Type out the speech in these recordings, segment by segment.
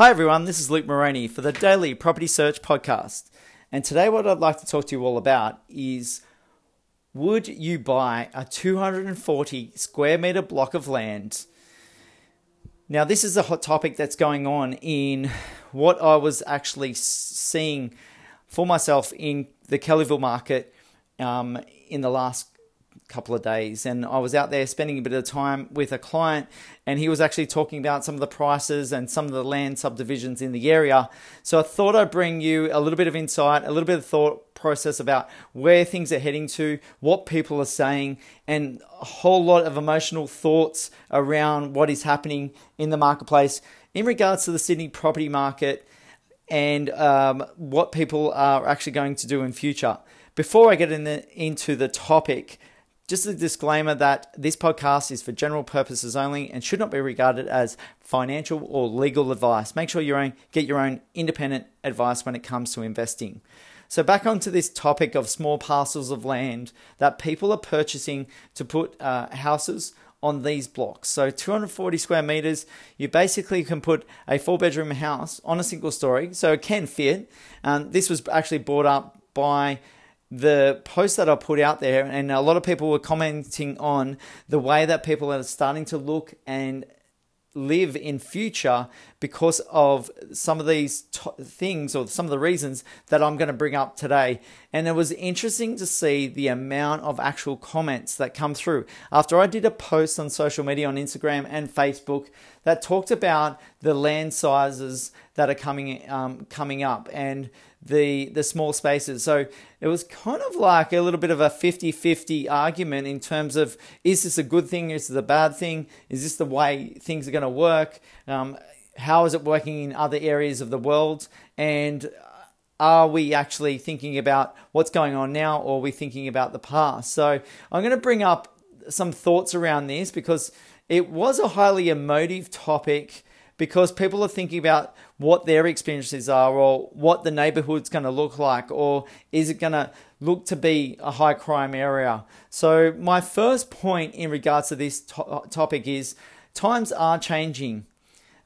Hi, everyone. This is Luke Moroney for the Daily Property Search Podcast. And today, what I'd like to talk to you all about is would you buy a 240 square meter block of land? Now, this is a hot topic that's going on in what I was actually seeing for myself in the Kellyville market um, in the last couple of days and I was out there spending a bit of time with a client and he was actually talking about some of the prices and some of the land subdivisions in the area. So I thought I'd bring you a little bit of insight, a little bit of thought process about where things are heading to, what people are saying, and a whole lot of emotional thoughts around what is happening in the marketplace in regards to the Sydney property market and um, what people are actually going to do in future. Before I get in the, into the topic, just a disclaimer that this podcast is for general purposes only and should not be regarded as financial or legal advice. Make sure you get your own independent advice when it comes to investing. So, back onto this topic of small parcels of land that people are purchasing to put uh, houses on these blocks. So 240 square meters, you basically can put a four bedroom house on a single story. So it can fit. Um, this was actually brought up by the post that I put out there, and a lot of people were commenting on the way that people are starting to look and live in future because of some of these t- things or some of the reasons that I'm going to bring up today. And it was interesting to see the amount of actual comments that come through. After I did a post on social media on Instagram and Facebook that talked about the land sizes that are coming um, coming up and the the small spaces. So it was kind of like a little bit of a 50-50 argument in terms of is this a good thing, is this a bad thing, is this the way things are going to work, um, how is it working in other areas of the world, and are we actually thinking about what's going on now, or are we thinking about the past? So I'm going to bring up some thoughts around this because it was a highly emotive topic because people are thinking about what their experiences are or what the neighborhood's going to look like or is it going to look to be a high crime area. So, my first point in regards to this to- topic is times are changing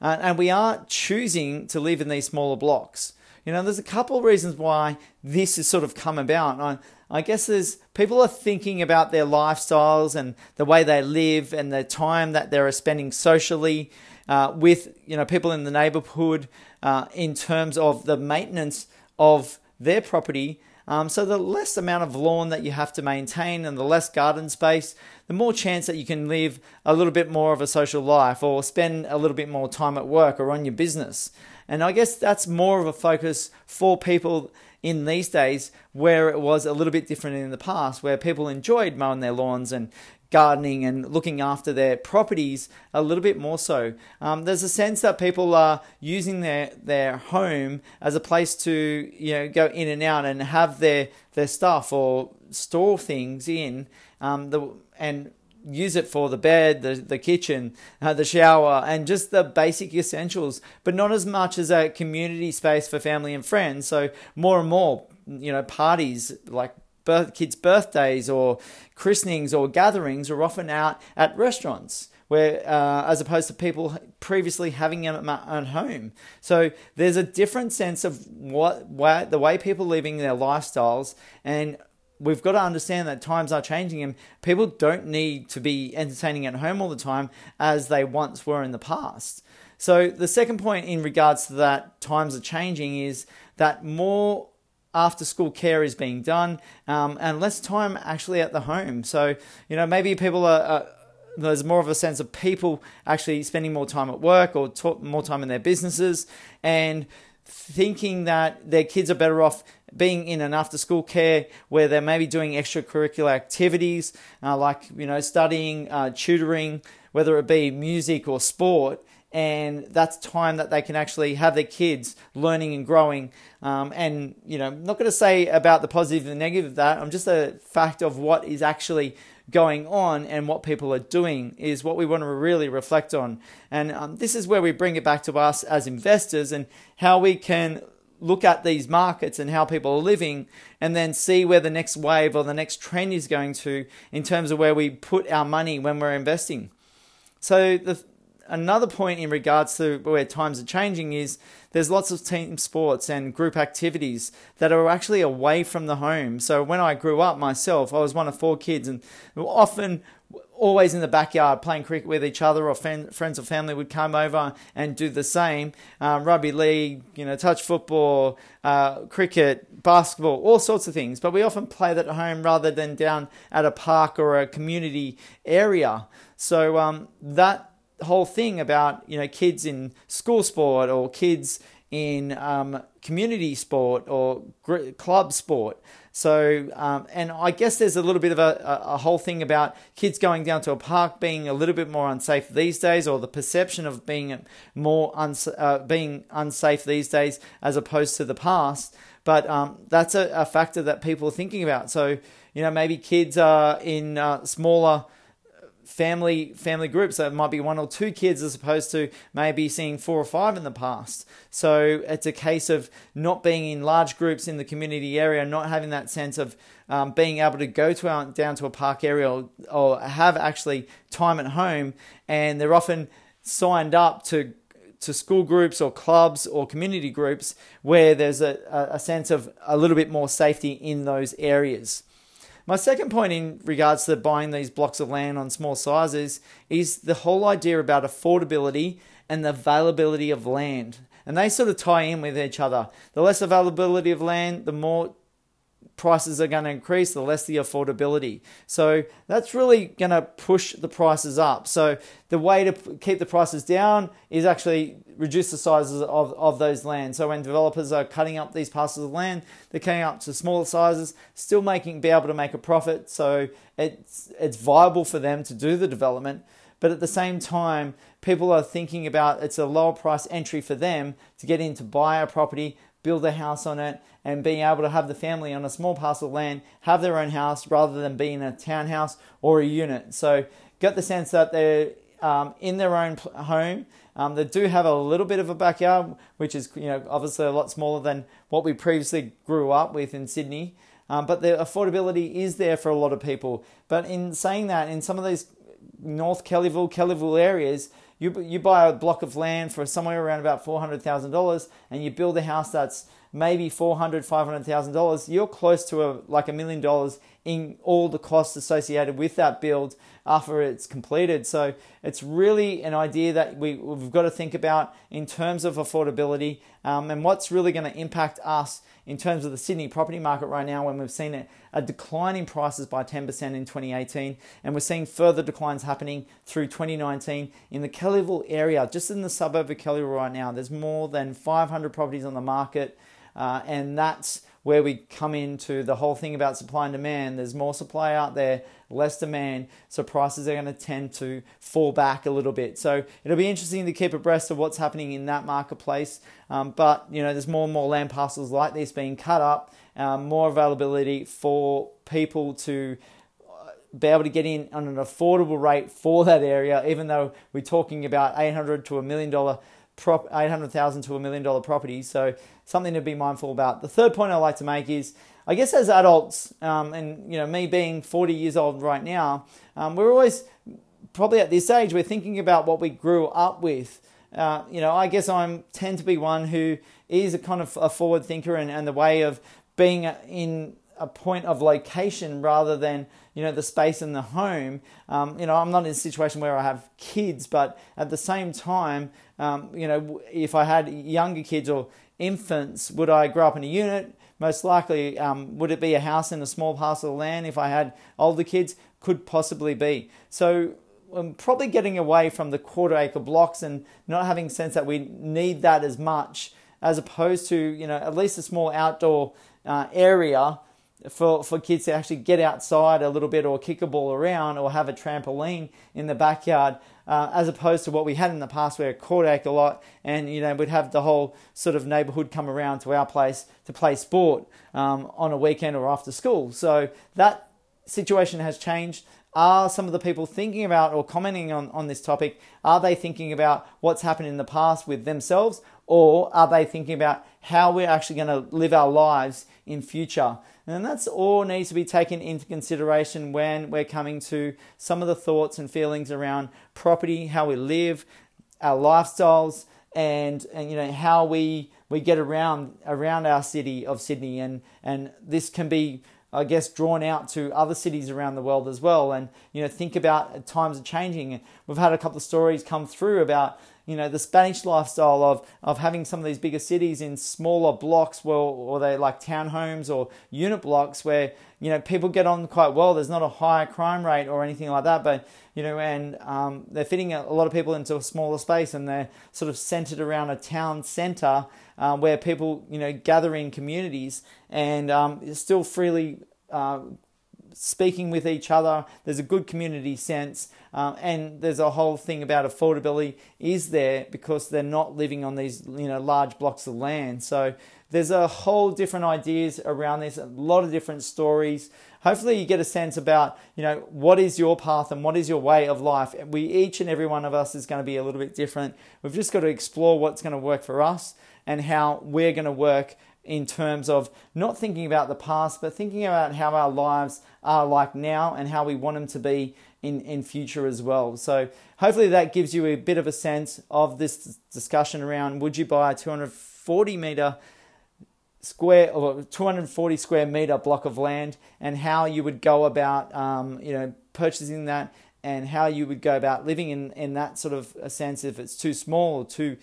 uh, and we are choosing to live in these smaller blocks. You know, there's a couple of reasons why this has sort of come about. I, I guess there's people are thinking about their lifestyles and the way they live and the time that they're spending socially uh, with you know people in the neighbourhood uh, in terms of the maintenance of their property. Um, so the less amount of lawn that you have to maintain and the less garden space, the more chance that you can live a little bit more of a social life or spend a little bit more time at work or on your business. And I guess that's more of a focus for people in these days where it was a little bit different in the past, where people enjoyed mowing their lawns and gardening and looking after their properties a little bit more so. Um, there's a sense that people are using their, their home as a place to you know go in and out and have their, their stuff or store things in um, the, and use it for the bed, the, the kitchen, uh, the shower, and just the basic essentials, but not as much as a community space for family and friends. So more and more, you know, parties like birth, kids' birthdays or christenings or gatherings are often out at restaurants where uh, as opposed to people previously having them at home. So there's a different sense of what, what the way people living their lifestyles, and we've got to understand that times are changing, and people don't need to be entertaining at home all the time as they once were in the past. So the second point in regards to that times are changing is that more after school care is being done um, and less time actually at the home. So, you know, maybe people are, are there's more of a sense of people actually spending more time at work or more time in their businesses and thinking that their kids are better off being in an after school care where they're maybe doing extracurricular activities uh, like you know studying uh, tutoring whether it be music or sport and that's time that they can actually have their kids learning and growing. Um, and you know, I'm not going to say about the positive and the negative of that. I'm just a fact of what is actually going on and what people are doing is what we want to really reflect on. And um, this is where we bring it back to us as investors and how we can look at these markets and how people are living and then see where the next wave or the next trend is going to in terms of where we put our money when we're investing. So the another point in regards to where times are changing is there's lots of team sports and group activities that are actually away from the home. So when I grew up myself, I was one of four kids and often always in the backyard playing cricket with each other or friends or family would come over and do the same. Um, rugby league you know touch football uh, cricket basketball all sorts of things. But we often play that at home rather than down at a park or a community area. So um, that whole thing about you know kids in school sport or kids in um, community sport or club sport so, um, and I guess there's a little bit of a, a, whole thing about kids going down to a park being a little bit more unsafe these days, or the perception of being more uns- uh, being unsafe these days as opposed to the past. But um, that's a, a, factor that people are thinking about. So, you know, maybe kids are in uh, smaller family family groups. It might be one or two kids as opposed to maybe seeing four or five in the past. So it's a case of not being in large groups in the community area, not having that sense of um, being able to go to our, down to a park area or, or have actually time at home, and they're often signed up to to school groups or clubs or community groups where there's a, a sense of a little bit more safety in those areas. My second point in regards to buying these blocks of land on small sizes is the whole idea about affordability and the availability of land. And they sort of tie in with each other. The less availability of land, the more prices are going to increase, the less the affordability. So that's really going to push the prices up. So the way to keep the prices down is actually reduce the sizes of, of those lands. So when developers are cutting up these parcels of land, they're cutting up to smaller sizes, still making be able to make a profit. So it's it's viable for them to do the development. But at the same time, people are thinking about it's a lower price entry for them to get in to buy a property, build a house on it, and being able to have the family on a small parcel of land have their own house rather than being a townhouse or a unit. So, get the sense that they're um, in their own home. Um, they do have a little bit of a backyard, which is you know obviously a lot smaller than what we previously grew up with in Sydney. Um, but the affordability is there for a lot of people. But in saying that, in some of these North Kellyville, Kellyville areas, you you buy a block of land for somewhere around about four hundred thousand dollars, and you build a house that's maybe four hundred, five hundred thousand dollars. You're close to a like a million dollars in all the costs associated with that build after it's completed. So it's really an idea that we, we've got to think about in terms of affordability um, and what's really going to impact us in terms of the Sydney property market right now when we've seen a, a decline in prices by 10% in 2018 and we're seeing further declines happening through 2019 in the Kellyville area, just in the suburb of Kellyville right now. There's more than 500 properties on the market uh, and that's where we come into the whole thing about supply and demand. There's more supply out there, less demand, so prices are going to tend to fall back a little bit. So it'll be interesting to keep abreast of what's happening in that marketplace. Um, but you know, there's more and more land parcels like this being cut up, um, more availability for people to uh, be able to get in on an affordable rate for that area, even though we're talking about 800 to a million dollar prop 800,000 to a million dollar property. So something to be mindful about. The third point I like to make is, I guess as adults, um, and you know me being 40 years old right now, um, we're always probably at this age we're thinking about what we grew up with. Uh, you know, I guess I'm tend to be one who is a kind of a forward thinker and, and the way of being in a point of location rather than you know the space in the home. Um, you know, I'm not in a situation where I have kids, but at the same time, um, you know, if I had younger kids or infants, would I grow up in a unit? Most likely, um, would it be a house in a small parcel of land? If I had older kids, could possibly be. So I'm probably getting away from the quarter acre blocks and not having sense that we need that as much, as opposed to you know at least a small outdoor uh, area for, for kids to actually get outside a little bit or kick a ball around or have a trampoline in the backyard uh, as opposed to what we had in the past where quarter a lot and you know we'd have the whole sort of neighborhood come around to our place to play sport um, on a weekend or after school. So that situation has changed. Are some of the people thinking about or commenting on, on this topic are they thinking about what's happened in the past with themselves or are they thinking about how we're actually going to live our lives in future and that's all needs to be taken into consideration when we're coming to some of the thoughts and feelings around property how we live our lifestyles and, and you know how we we get around around our city of Sydney. And and this can be I guess drawn out to other cities around the world as well. And you know think about times are changing. We've had a couple of stories come through about you know the Spanish lifestyle of of having some of these bigger cities in smaller blocks, well, or they like townhomes or unit blocks where you know people get on quite well. There's not a high crime rate or anything like that, but you know, and um, they're fitting a, lot of people into a smaller space, and they're sort of centered around a town center um, where people you know gather in communities and um, still freely. Uh, speaking with each other. There's a good community sense, um, and there's a whole thing about affordability is there because they're not living on these you know large blocks of land. So there's a whole different ideas around this, a lot of different stories. Hopefully, you get a sense about you know what is your path and what is your way of life. We each and every one of us is going to be a little bit different. We've just got to explore what's going to work for us and how we're going to work in terms of not thinking about the past, but thinking about how our lives are like now and how we want them to be in, in future as well. So hopefully that gives you a bit of a sense of this discussion around would you buy a 240 meter square or 240 square meter block of land and how you would go about um, you know purchasing that and how you would go about living in, in that sort of a sense if it's too small or too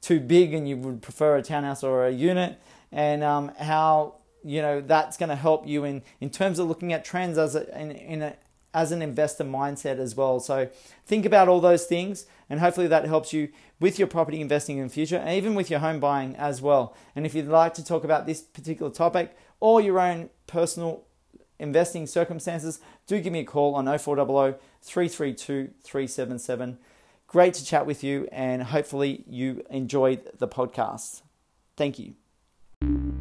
too big and you would prefer a townhouse or a unit and um, how you know that's going to help you in in terms of looking at trends as a, in, in a, as an investor mindset as well. So think about all those things, and hopefully that helps you with your property investing in the future, and even with your home buying as well. And if you'd like to talk about this particular topic or your own personal investing circumstances, do give me a call on 0400 332 377. Great to chat with you, and hopefully you enjoyed the podcast. Thank you.